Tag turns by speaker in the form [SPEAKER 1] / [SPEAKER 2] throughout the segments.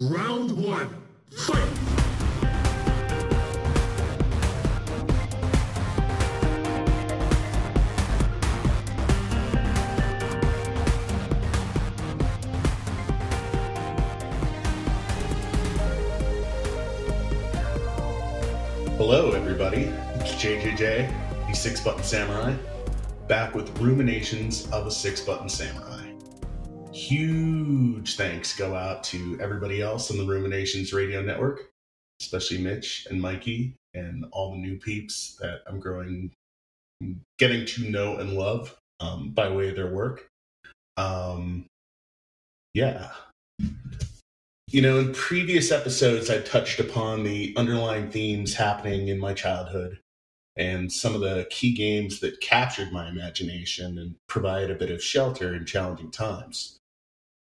[SPEAKER 1] Round one, fight!
[SPEAKER 2] Hello, everybody. It's JJJ, the Six Button Samurai, back with Ruminations of a Six Button Samurai. Huge thanks go out to everybody else on the Ruminations Radio Network, especially Mitch and Mikey and all the new peeps that I'm growing, getting to know and love um, by way of their work. Um, yeah, you know, in previous episodes, I touched upon the underlying themes happening in my childhood and some of the key games that captured my imagination and provide a bit of shelter in challenging times.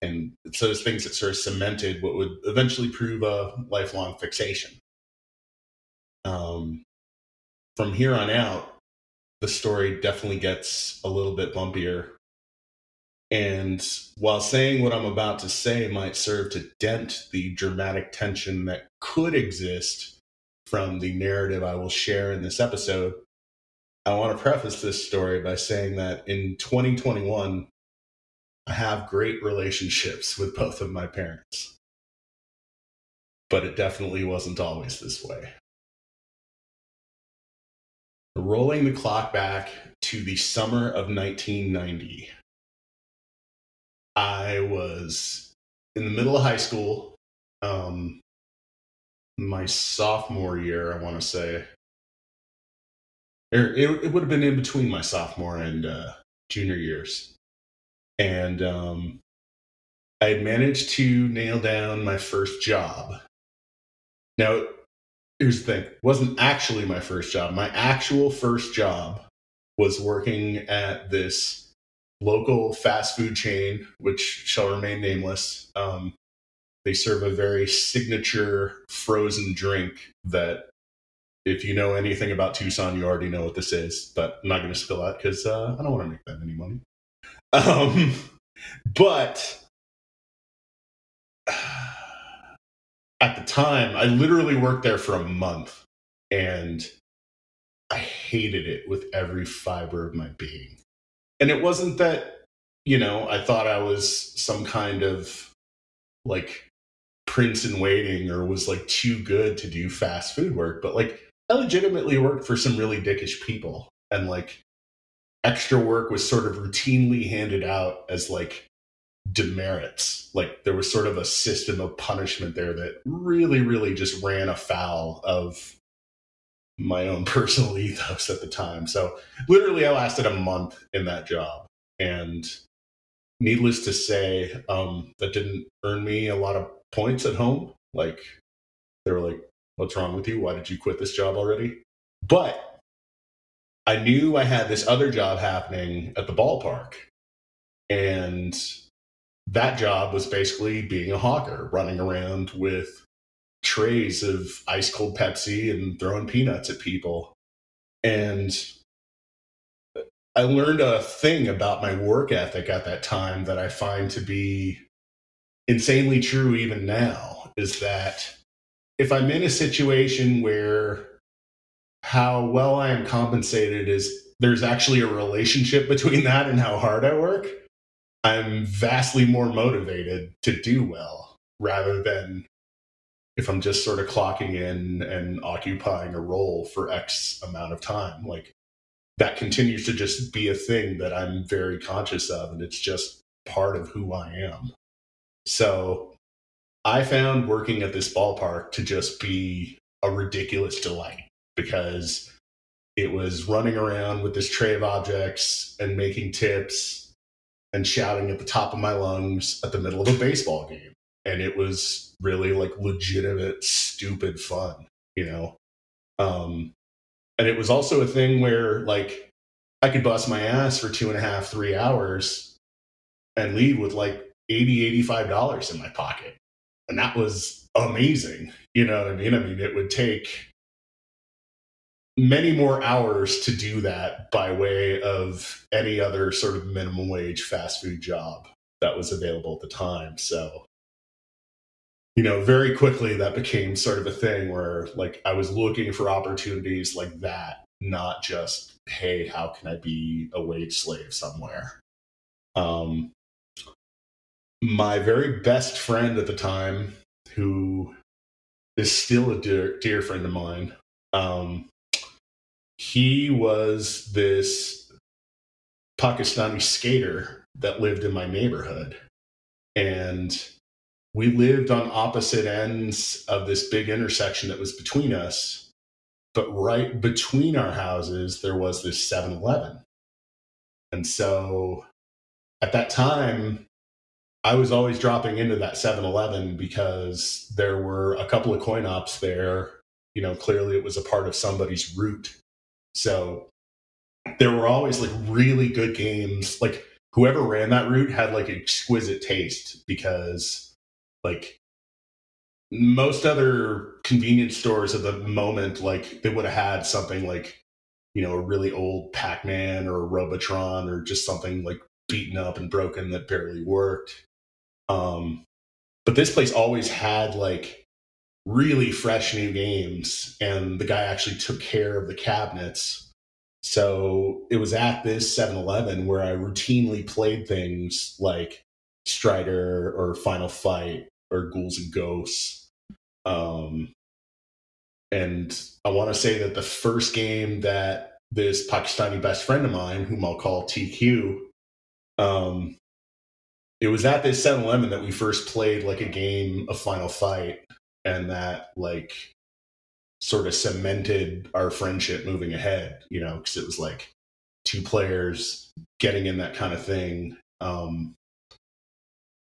[SPEAKER 2] And it's those things that sort of cemented what would eventually prove a lifelong fixation. Um, from here on out, the story definitely gets a little bit bumpier and while saying what I'm about to say might serve to dent the dramatic tension that could exist from the narrative I will share in this episode, I want to preface this story by saying that in 2021, I have great relationships with both of my parents. But it definitely wasn't always this way. Rolling the clock back to the summer of 1990. I was in the middle of high school, um, my sophomore year, I want to say. It, it, would have been in between my sophomore and uh, junior years. And um, I had managed to nail down my first job. Now, here's the thing it wasn't actually my first job. My actual first job was working at this local fast food chain, which shall remain nameless. Um, they serve a very signature frozen drink that, if you know anything about Tucson, you already know what this is. But I'm not going to spill that because uh, I don't want to make that any money. Um, but at the time, I literally worked there for a month, and I hated it with every fiber of my being. And it wasn't that you know i thought i was some kind of like prince in waiting or was like too good to do fast food work but like i legitimately worked for some really dickish people and like extra work was sort of routinely handed out as like demerits like there was sort of a system of punishment there that really really just ran afoul of my own personal ethos at the time. So literally, I lasted a month in that job, and needless to say, um, that didn't earn me a lot of points at home. Like they were like, "What's wrong with you? Why did you quit this job already?" But I knew I had this other job happening at the ballpark, and that job was basically being a hawker, running around with trays of ice cold Pepsi and throwing peanuts at people. And I learned a thing about my work ethic at that time that I find to be insanely true even now is that if I'm in a situation where how well I am compensated is there's actually a relationship between that and how hard I work, I'm vastly more motivated to do well rather than if I'm just sort of clocking in and occupying a role for X amount of time. Like that continues to just be a thing that I'm very conscious of, and it's just part of who I am. So I found working at this ballpark to just be a ridiculous delight because it was running around with this tray of objects and making tips and shouting at the top of my lungs at the middle of a baseball game. And it was really like legitimate stupid fun you know? Um and it was also a thing where like i could bust my ass for two and a half three hours and leave with like 80 85 dollars in my pocket. And that was amazing you know what i mean? I mean it would take many more hours to do that by way of any other sort of minimum wage fast food job that was available at the time so you know, very quickly that became sort of a thing where like I was looking for opportunities like that, not just, hey, how can I be a wage slave somewhere? Um, my very best friend at the time, who is still a dear, dear friend of mine, um, he was this Pakistani skater that lived in my neighborhood. And we lived on opposite ends of this big intersection that was between us. But right between our houses, there was this 7 Eleven. And so at that time, I was always dropping into that 7 Eleven because there were a couple of coin ops there. You know, clearly it was a part of somebody's route. So there were always like really good games. Like whoever ran that route had like exquisite taste because like most other convenience stores at the moment, like they would have had something like, you know, a really old Pac Man or a Robotron or just something like beaten up and broken that barely worked. Um, but this place always had like really fresh new games, and the guy actually took care of the cabinets. So it was at this 7 Eleven where I routinely played things like Strider or Final Fight or Ghouls and Ghosts. Um, and I want to say that the first game that this Pakistani best friend of mine, whom I'll call TQ, um, it was at this 7 Eleven that we first played like a game of Final Fight, and that like sort of cemented our friendship moving ahead, you know, because it was like two players getting in that kind of thing. Um,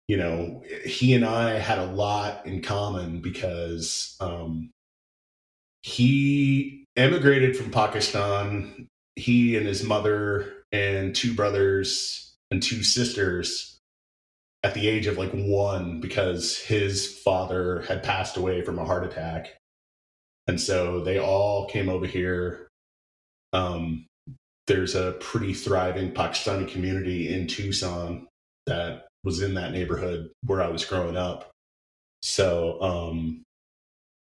[SPEAKER 2] you know, he and I had a lot in common because um, he emigrated from Pakistan. He and his mother and two brothers and two sisters at the age of like one because his father had passed away from a heart attack. And so they all came over here. Um, there's a pretty thriving Pakistani community in Tucson that was in that neighborhood where I was growing up. So, um,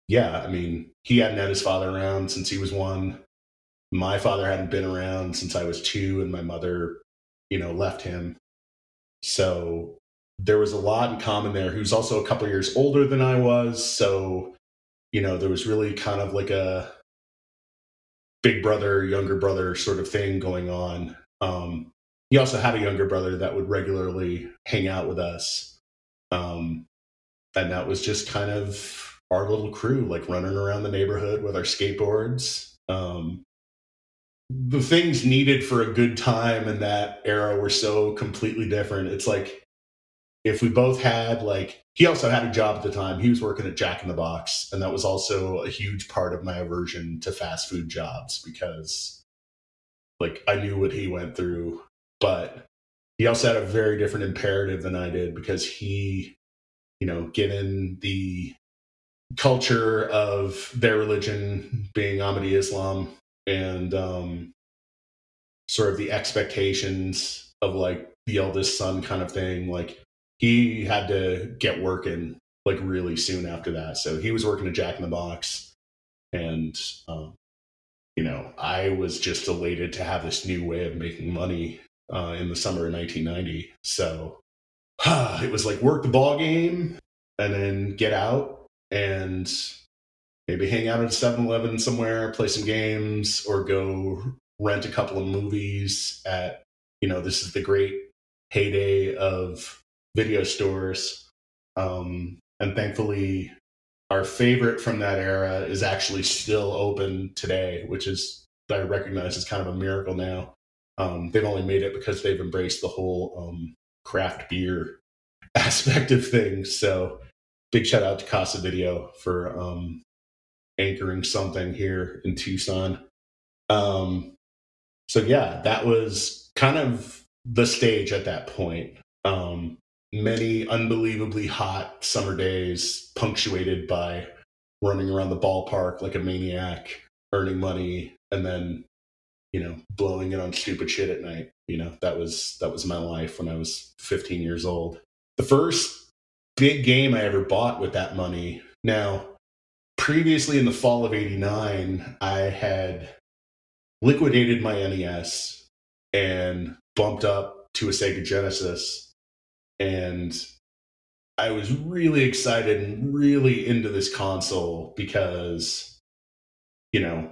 [SPEAKER 2] yeah, I mean, he hadn't had his father around since he was one. My father hadn't been around since I was two, and my mother, you know, left him. So there was a lot in common there. who's also a couple years older than I was, so you know there was really kind of like a big brother, younger brother sort of thing going on. Um, he also had a younger brother that would regularly hang out with us, um, and that was just kind of our little crew, like running around the neighborhood with our skateboards. Um, the things needed for a good time in that era were so completely different. It's like if we both had like he also had a job at the time. He was working at jack in the box and that was also a huge part of my aversion to fast food jobs because like i knew what he went through but he also had a very different imperative than i did because he you know given the culture of their religion being ahmadi islam and um sort of the expectations of like the eldest son kind of thing like he had to get working like really soon after that. So he was working at Jack in the Box, and um, you know, I was just elated to have this new way of making money uh, in the summer of 1990. So it was like work the ball game and then get out and maybe hang out at a 7-Eleven somewhere, play some games, or go rent a couple of movies at you know this is the great heyday of video stores. Um, and thankfully, our favorite from that era is actually still open today, which is I recognize is kind of a miracle now. Um, they've only made it because they've embraced the whole um, craft beer aspect of things. So, big shout out to Casa Video for um, anchoring something here in Tucson. Um, so yeah, that was kind of the stage at that point. Um, many unbelievably hot summer days punctuated by running around the ballpark like a maniac, earning money, and then, you know, blowing it on stupid shit at night. You know, that was that was my life when I was 15 years old. The first big game I ever bought with that money. Now, previously in the fall of 89, I had liquidated my NES and bumped up to a Sega Genesis. And I was really excited and really into this console because, you know,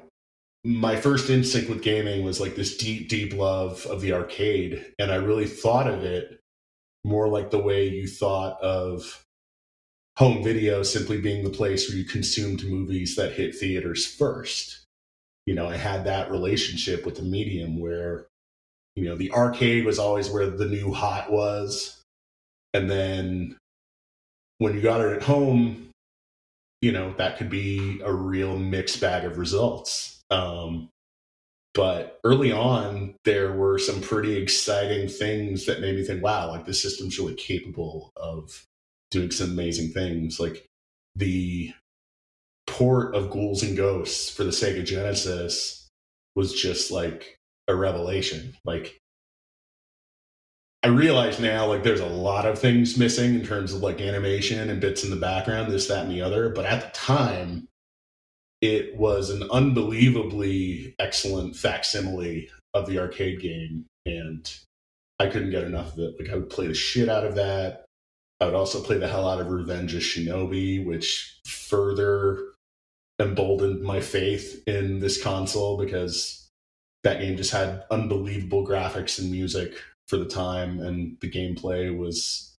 [SPEAKER 2] my first instinct with gaming was like this deep, deep love of the arcade. And I really thought of it more like the way you thought of home video simply being the place where you consumed movies that hit theaters first. You know, I had that relationship with the medium where, you know, the arcade was always where the new hot was. And then when you got it at home, you know, that could be a real mixed bag of results. Um, but early on, there were some pretty exciting things that made me think, wow, like this system's really capable of doing some amazing things. Like the port of Ghouls and Ghosts for the Sega Genesis was just like a revelation. Like I realize now, like there's a lot of things missing in terms of like animation and bits in the background, this, that, and the other. But at the time, it was an unbelievably excellent facsimile of the arcade game, and I couldn't get enough of it. Like I would play the shit out of that. I would also play the hell out of Revenge of Shinobi, which further emboldened my faith in this console because that game just had unbelievable graphics and music for the time, and the gameplay was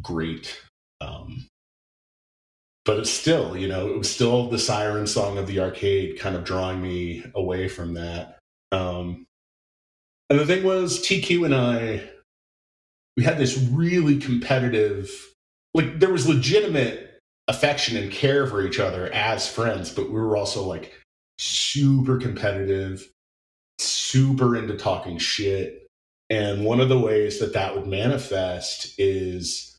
[SPEAKER 2] great. Um, but it's still, you know, it was still the siren song of the arcade kind of drawing me away from that. Um, and the thing was, TQ and I we had this really competitive like there was legitimate affection and care for each other as friends but we were also like super competitive super into talking shit and one of the ways that that would manifest is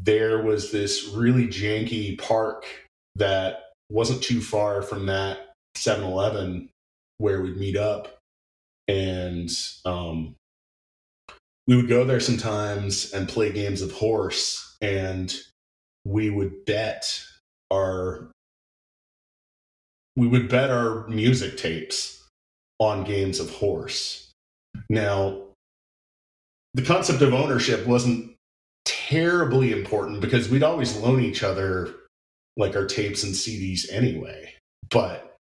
[SPEAKER 2] there was this really janky park that wasn't too far from that 7-eleven where we'd meet up. And um, we would go there sometimes and play games of horse and we would bet our we would bet our music tapes on games of horse. Now the concept of ownership wasn't terribly important because we'd always loan each other like our tapes and CDs anyway. But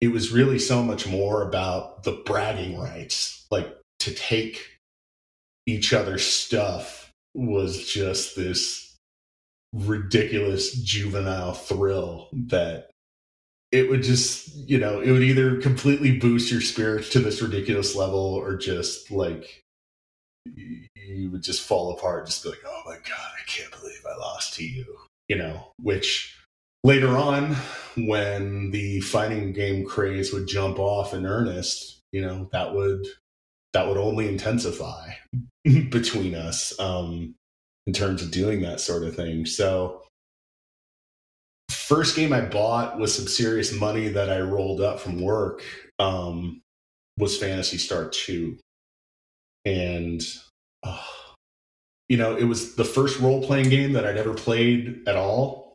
[SPEAKER 2] it was really so much more about the bragging rights. Like to take each other's stuff was just this ridiculous juvenile thrill that it would just you know it would either completely boost your spirits to this ridiculous level or just like you would just fall apart just be like oh my god i can't believe i lost to you you know which later on when the fighting game craze would jump off in earnest you know that would that would only intensify between us um, in terms of doing that sort of thing. So, first game I bought with some serious money that I rolled up from work um, was Phantasy Star 2. And, uh, you know, it was the first role playing game that I'd ever played at all.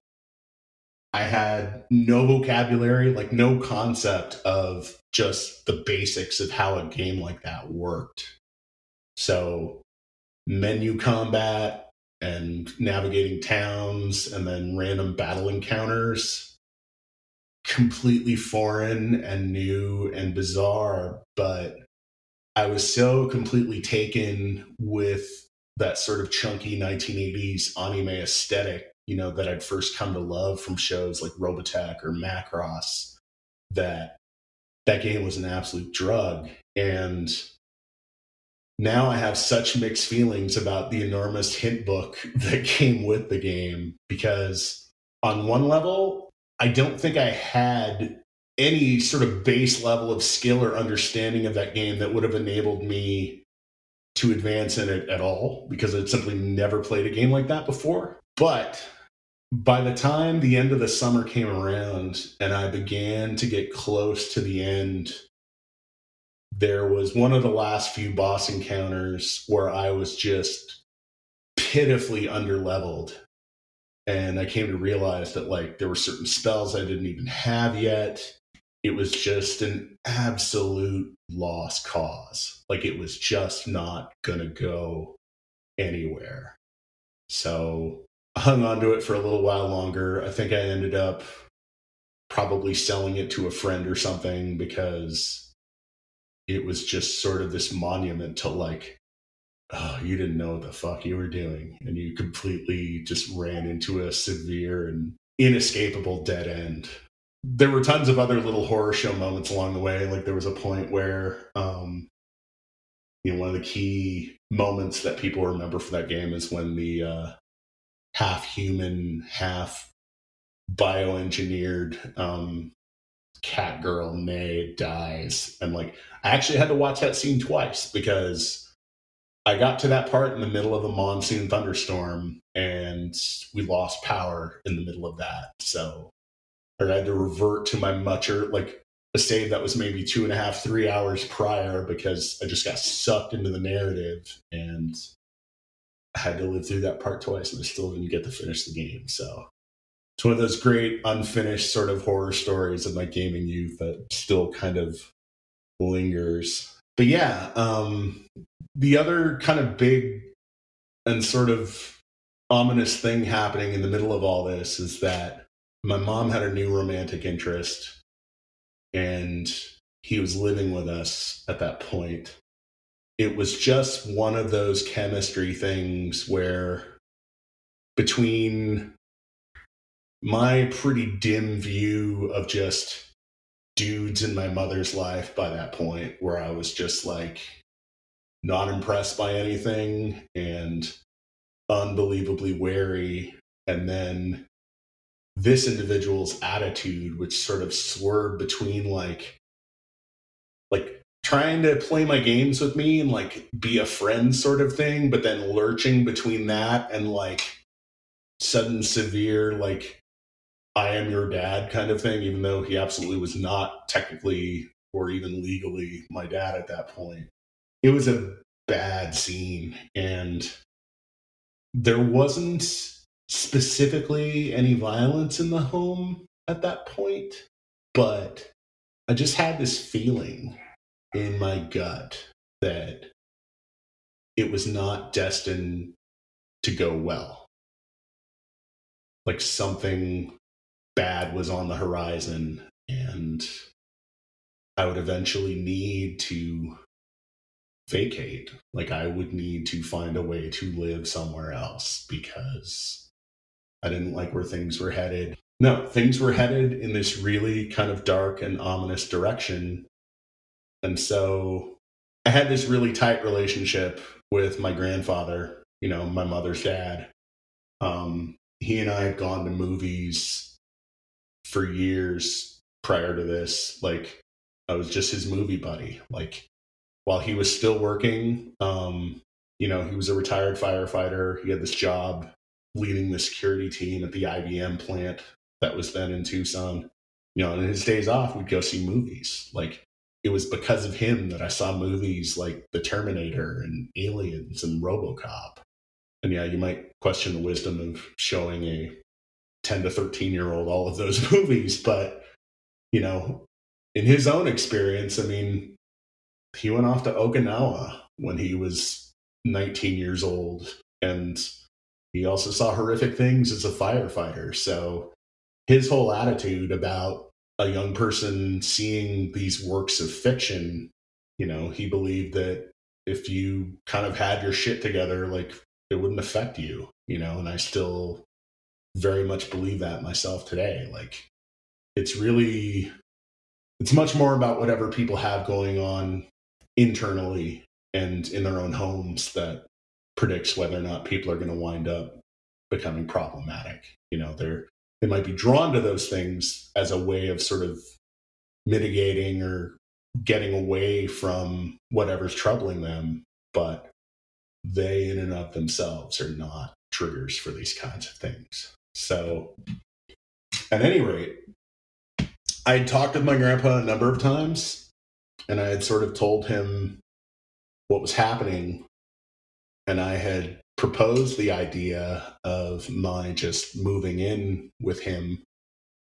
[SPEAKER 2] I had no vocabulary, like no concept of just the basics of how a game like that worked. So, menu combat and navigating towns and then random battle encounters completely foreign and new and bizarre but i was so completely taken with that sort of chunky 1980s anime aesthetic you know that i'd first come to love from shows like robotech or macross that that game was an absolute drug. And now I have such mixed feelings about the enormous hint book that came with the game because, on one level, I don't think I had any sort of base level of skill or understanding of that game that would have enabled me to advance in it at all because I'd simply never played a game like that before. But by the time the end of the summer came around and I began to get close to the end there was one of the last few boss encounters where I was just pitifully underleveled. and I came to realize that like there were certain spells I didn't even have yet. It was just an absolute lost cause. Like it was just not gonna go anywhere. So I hung on to it for a little while longer. I think I ended up probably selling it to a friend or something because it was just sort of this monument to like oh, you didn't know what the fuck you were doing and you completely just ran into a severe and inescapable dead end there were tons of other little horror show moments along the way like there was a point where um you know one of the key moments that people remember for that game is when the uh half human half bioengineered um cat girl Nei dies and like I actually had to watch that scene twice because I got to that part in the middle of a monsoon thunderstorm and we lost power in the middle of that. So I had to revert to my mucher, like a save that was maybe two and a half, three hours prior because I just got sucked into the narrative and I had to live through that part twice and I still didn't get to finish the game. So it's one of those great unfinished sort of horror stories of my gaming youth that still kind of lingers. But yeah, um, the other kind of big and sort of ominous thing happening in the middle of all this is that my mom had a new romantic interest and he was living with us at that point. It was just one of those chemistry things where between my pretty dim view of just dudes in my mother's life by that point where I was just like not impressed by anything and unbelievably wary. And then this individual's attitude, which sort of swerved between like, like trying to play my games with me and like be a friend sort of thing, but then lurching between that and like sudden severe like I am your dad kind of thing, even though he absolutely was not technically or even legally my dad at that point. It was a bad scene, and there wasn't specifically any violence in the home at that point, but I just had this feeling in my gut that it was not destined to go well. Like something bad was on the horizon and I would eventually need to vacate. Like I would need to find a way to live somewhere else because I didn't like where things were headed. No, things were headed in this really kind of dark and ominous direction. And so I had this really tight relationship with my grandfather, you know, my mother's dad. Um, he and I had gone to movies for years prior to this. Like I was just his movie buddy. Like while he was still working, um, you know, he was a retired firefighter. He had this job leading the security team at the IBM plant that was then in Tucson. You know, in his days off, we'd go see movies. Like it was because of him that I saw movies like The Terminator and Aliens and Robocop. And yeah, you might question the wisdom of showing a 10 to 13 year old all of those movies but you know in his own experience i mean he went off to okinawa when he was 19 years old and he also saw horrific things as a firefighter so his whole attitude about a young person seeing these works of fiction you know he believed that if you kind of had your shit together like it wouldn't affect you you know and i still very much believe that myself today. Like it's really it's much more about whatever people have going on internally and in their own homes that predicts whether or not people are going to wind up becoming problematic. You know, they're they might be drawn to those things as a way of sort of mitigating or getting away from whatever's troubling them, but they in and of themselves are not triggers for these kinds of things. So, at any rate, I had talked with my grandpa a number of times, and I had sort of told him what was happening, and I had proposed the idea of my just moving in with him.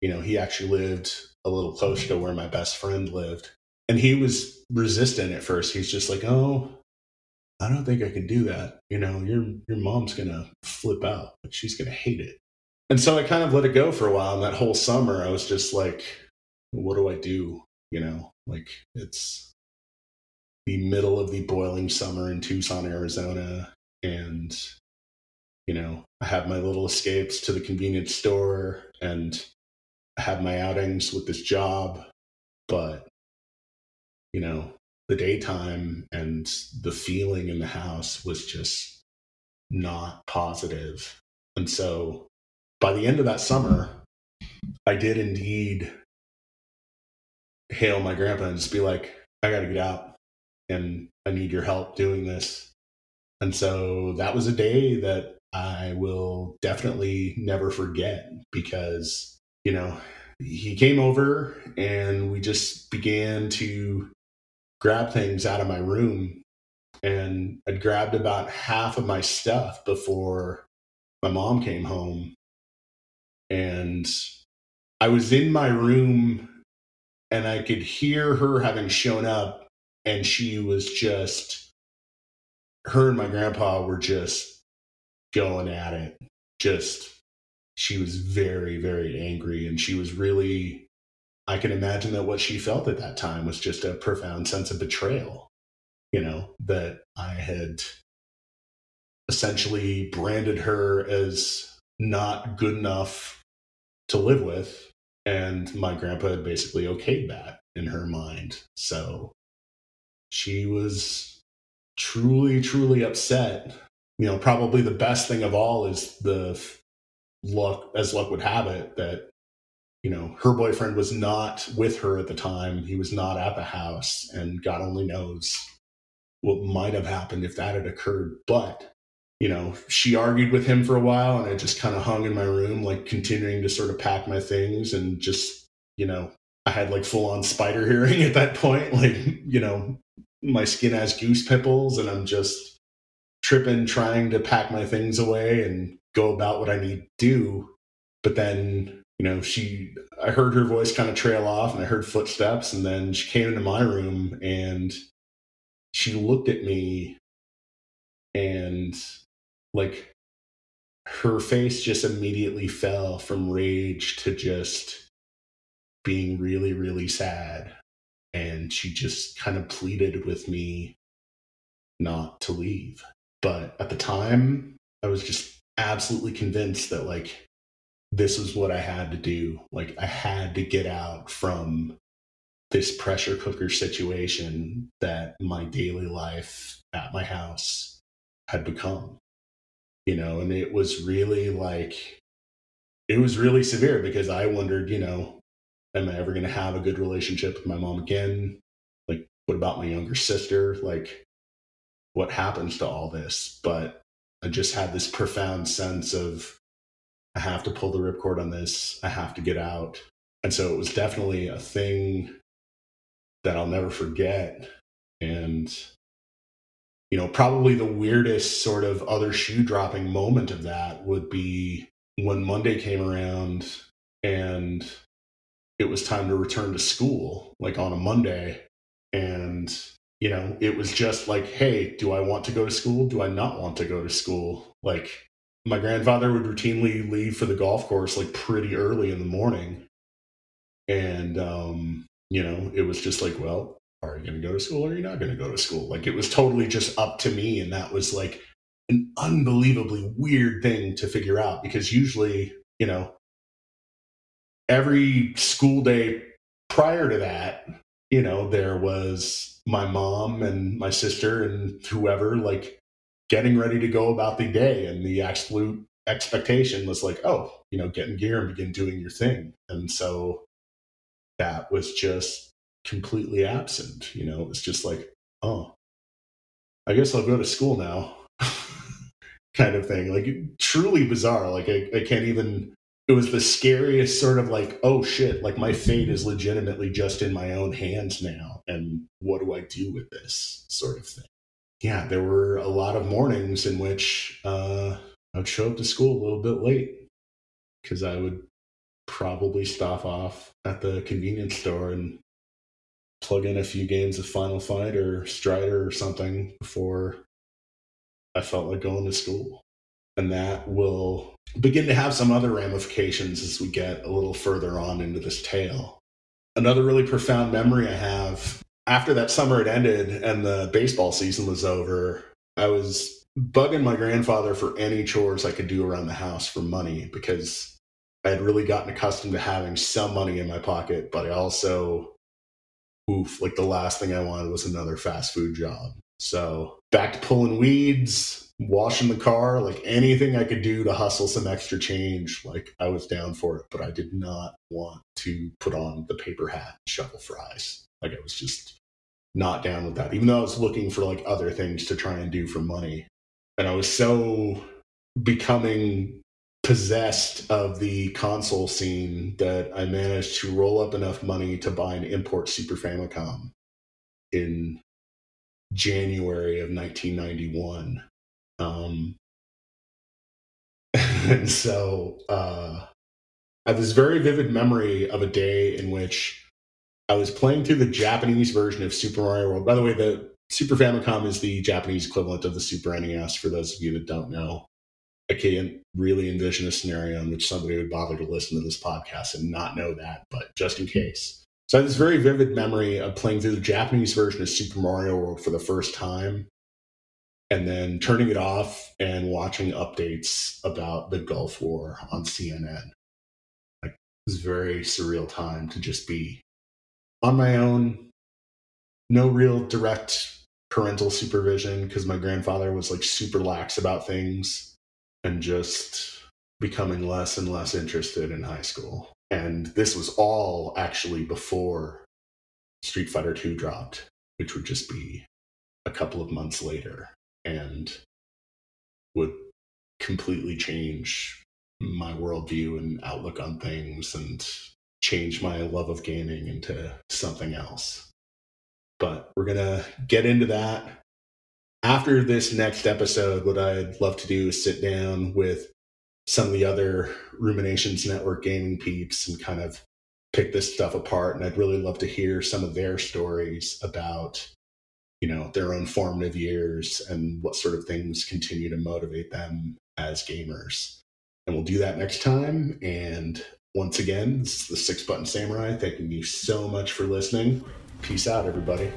[SPEAKER 2] You know, he actually lived a little closer to where my best friend lived. And he was resistant at first. He's just like, oh, I don't think I can do that. You know, your your mom's gonna flip out. Like she's gonna hate it. And so I kind of let it go for a while. And that whole summer I was just like, what do I do? You know, like it's the middle of the boiling summer in Tucson, Arizona. And, you know, I have my little escapes to the convenience store and I have my outings with this job. But, you know, the daytime and the feeling in the house was just not positive. And so by the end of that summer, I did indeed hail my grandpa and just be like, I got to get out and I need your help doing this. And so that was a day that I will definitely never forget because, you know, he came over and we just began to grab things out of my room. And I'd grabbed about half of my stuff before my mom came home. And I was in my room and I could hear her having shown up, and she was just, her and my grandpa were just going at it. Just, she was very, very angry, and she was really, I can imagine that what she felt at that time was just a profound sense of betrayal, you know, that I had essentially branded her as not good enough to live with and my grandpa had basically okayed that in her mind. So she was truly, truly upset. You know, probably the best thing of all is the luck, as luck would have it, that, you know, her boyfriend was not with her at the time. He was not at the house, and God only knows what might have happened if that had occurred. But you know, she argued with him for a while and I just kind of hung in my room, like continuing to sort of pack my things and just, you know, I had like full on spider hearing at that point. Like, you know, my skin has goose pimples and I'm just tripping, trying to pack my things away and go about what I need to do. But then, you know, she, I heard her voice kind of trail off and I heard footsteps and then she came into my room and she looked at me and like her face just immediately fell from rage to just being really, really sad. And she just kind of pleaded with me not to leave. But at the time, I was just absolutely convinced that, like, this was what I had to do. Like, I had to get out from this pressure cooker situation that my daily life at my house had become you know, and it was really like, it was really severe because I wondered, you know, am I ever going to have a good relationship with my mom again? Like, what about my younger sister? Like, what happens to all this? But I just had this profound sense of, I have to pull the ripcord on this. I have to get out. And so it was definitely a thing that I'll never forget. And you know, probably the weirdest sort of other shoe dropping moment of that would be when Monday came around and it was time to return to school, like on a Monday. And, you know, it was just like, hey, do I want to go to school? Do I not want to go to school? Like, my grandfather would routinely leave for the golf course like pretty early in the morning. And, um, you know, it was just like, well, are you going to go to school or are you not going to go to school? Like it was totally just up to me. And that was like an unbelievably weird thing to figure out because usually, you know, every school day prior to that, you know, there was my mom and my sister and whoever like getting ready to go about the day. And the absolute expectation was like, oh, you know, get in gear and begin doing your thing. And so that was just completely absent. You know, it was just like, oh, I guess I'll go to school now, kind of thing. Like truly bizarre. Like I, I can't even. It was the scariest sort of like, oh shit! Like my fate is legitimately just in my own hands now, and what do I do with this sort of thing? yeah, there were a lot of mornings in which uh, I would show up to school a little bit late because I would probably stop off at the convenience store and plug in a few games of Final Fight or Strider or something before I felt like going to school. And that will begin to have some other ramifications as we get a little further on into this tale. Another really profound memory I have after that summer had ended and the baseball season was over, I was bugging my grandfather for any chores I could do around the house for money because I had really gotten accustomed to having some money in my pocket, but I also, oof, like the last thing I wanted was another fast food job. So back to pulling weeds, washing the car, like anything I could do to hustle some extra change, like I was down for it, but I did not want to put on the paper hat and shovel fries. Like I was just not down with that, even though I was looking for like other things to try and do for money. And I was so becoming possessed of the console scene that I managed to roll up enough money to buy an import Super Famicom in January of 1991. Um, and so uh, I have this very vivid memory of a day in which I was playing through the Japanese version of Super Mario World. By the way, the Super Famicom is the Japanese equivalent of the Super NES. For those of you that don't know, I can't really envision a scenario in which somebody would bother to listen to this podcast and not know that, but just in case. So I have this very vivid memory of playing through the Japanese version of Super Mario World for the first time and then turning it off and watching updates about the Gulf War on CNN. Like, it was a very surreal time to just be on my own, no real direct parental supervision because my grandfather was like super lax about things and just becoming less and less interested in high school. And this was all actually before Street Fighter 2 dropped, which would just be a couple of months later and would completely change my worldview and outlook on things and change my love of gaming into something else. But we're going to get into that. After this next episode, what I'd love to do is sit down with some of the other Ruminations Network gaming peeps and kind of pick this stuff apart. And I'd really love to hear some of their stories about, you know, their own formative years and what sort of things continue to motivate them as gamers. And we'll do that next time. And once again, this is the Six Button Samurai. Thanking you so much for listening. Peace out, everybody.